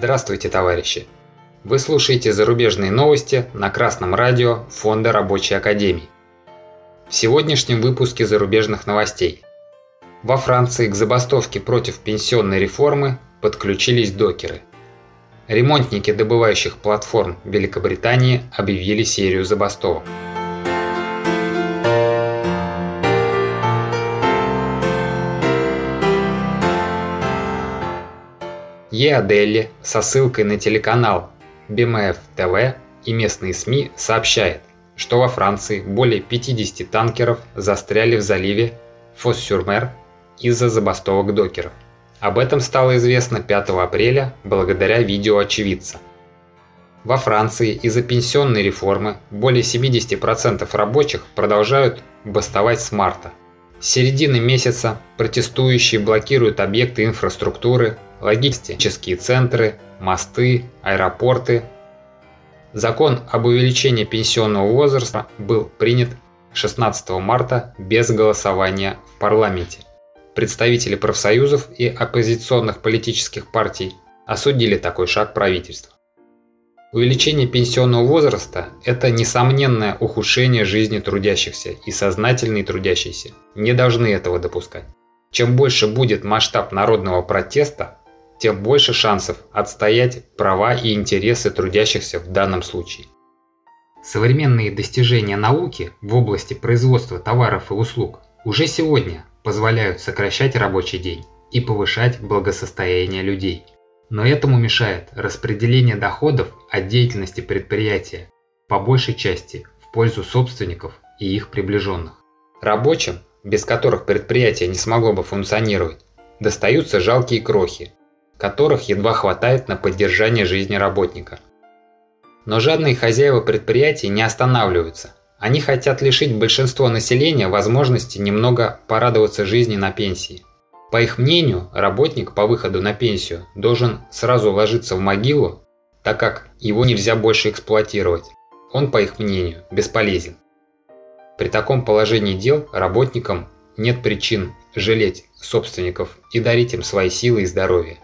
Здравствуйте, товарищи! Вы слушаете зарубежные новости на Красном радио Фонда Рабочей Академии. В сегодняшнем выпуске зарубежных новостей. Во Франции к забастовке против пенсионной реформы подключились докеры. Ремонтники добывающих платформ Великобритании объявили серию забастовок. ЕАДелли со ссылкой на телеканал BMF TV и местные СМИ сообщает, что во Франции более 50 танкеров застряли в заливе Фоссюрмер из-за забастовок докеров. Об этом стало известно 5 апреля благодаря видео очевидца. Во Франции из-за пенсионной реформы более 70% рабочих продолжают бастовать с марта. С середины месяца протестующие блокируют объекты инфраструктуры, логистические центры, мосты, аэропорты. Закон об увеличении пенсионного возраста был принят 16 марта без голосования в парламенте. Представители профсоюзов и оппозиционных политических партий осудили такой шаг правительства. Увеличение пенсионного возраста – это несомненное ухудшение жизни трудящихся, и сознательные трудящиеся не должны этого допускать. Чем больше будет масштаб народного протеста, тем больше шансов отстоять права и интересы трудящихся в данном случае. Современные достижения науки в области производства товаров и услуг уже сегодня позволяют сокращать рабочий день и повышать благосостояние людей. Но этому мешает распределение доходов от деятельности предприятия по большей части в пользу собственников и их приближенных. Рабочим, без которых предприятие не смогло бы функционировать, достаются жалкие крохи, которых едва хватает на поддержание жизни работника. Но жадные хозяева предприятий не останавливаются. Они хотят лишить большинство населения возможности немного порадоваться жизни на пенсии. По их мнению, работник по выходу на пенсию должен сразу ложиться в могилу, так как его нельзя больше эксплуатировать. Он, по их мнению, бесполезен. При таком положении дел работникам нет причин жалеть собственников и дарить им свои силы и здоровье.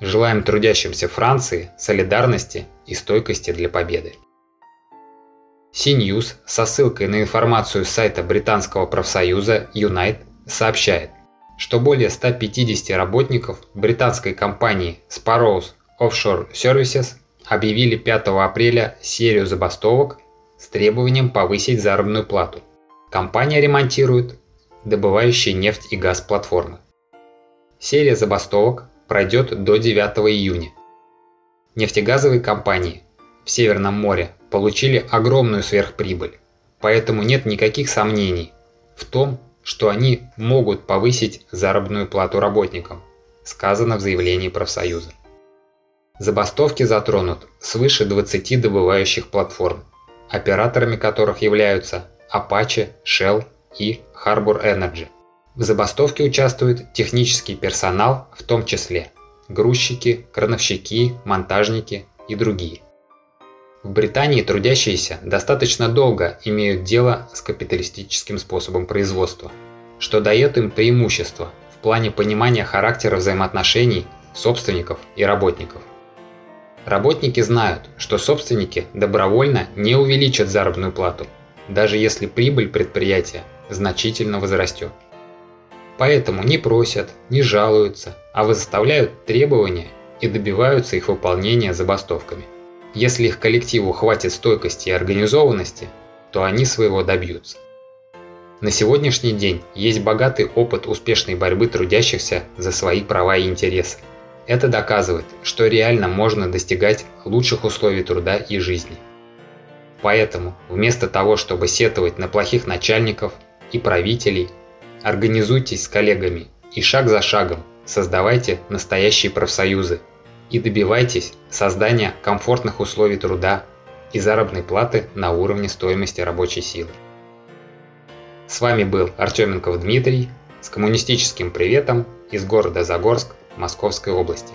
Желаем трудящимся Франции солидарности и стойкости для победы. CNews со ссылкой на информацию с сайта британского профсоюза Unite сообщает, что более 150 работников британской компании Sparrows Offshore Services объявили 5 апреля серию забастовок с требованием повысить заработную плату. Компания ремонтирует добывающие нефть и газ платформы. Серия забастовок пройдет до 9 июня. Нефтегазовые компании в Северном море получили огромную сверхприбыль, поэтому нет никаких сомнений в том, что они могут повысить заработную плату работникам, сказано в заявлении профсоюза. Забастовки затронут свыше 20 добывающих платформ, операторами которых являются Apache, Shell и Harbor Energy – в забастовке участвует технический персонал, в том числе грузчики, крановщики, монтажники и другие. В Британии трудящиеся достаточно долго имеют дело с капиталистическим способом производства, что дает им преимущество в плане понимания характера взаимоотношений собственников и работников. Работники знают, что собственники добровольно не увеличат заработную плату, даже если прибыль предприятия значительно возрастет. Поэтому не просят, не жалуются, а выставляют требования и добиваются их выполнения забастовками. Если их коллективу хватит стойкости и организованности, то они своего добьются. На сегодняшний день есть богатый опыт успешной борьбы трудящихся за свои права и интересы. Это доказывает, что реально можно достигать лучших условий труда и жизни. Поэтому вместо того, чтобы сетовать на плохих начальников и правителей – Организуйтесь с коллегами и шаг за шагом создавайте настоящие профсоюзы и добивайтесь создания комфортных условий труда и заработной платы на уровне стоимости рабочей силы. С вами был Артеменков Дмитрий с коммунистическим приветом из города Загорск Московской области.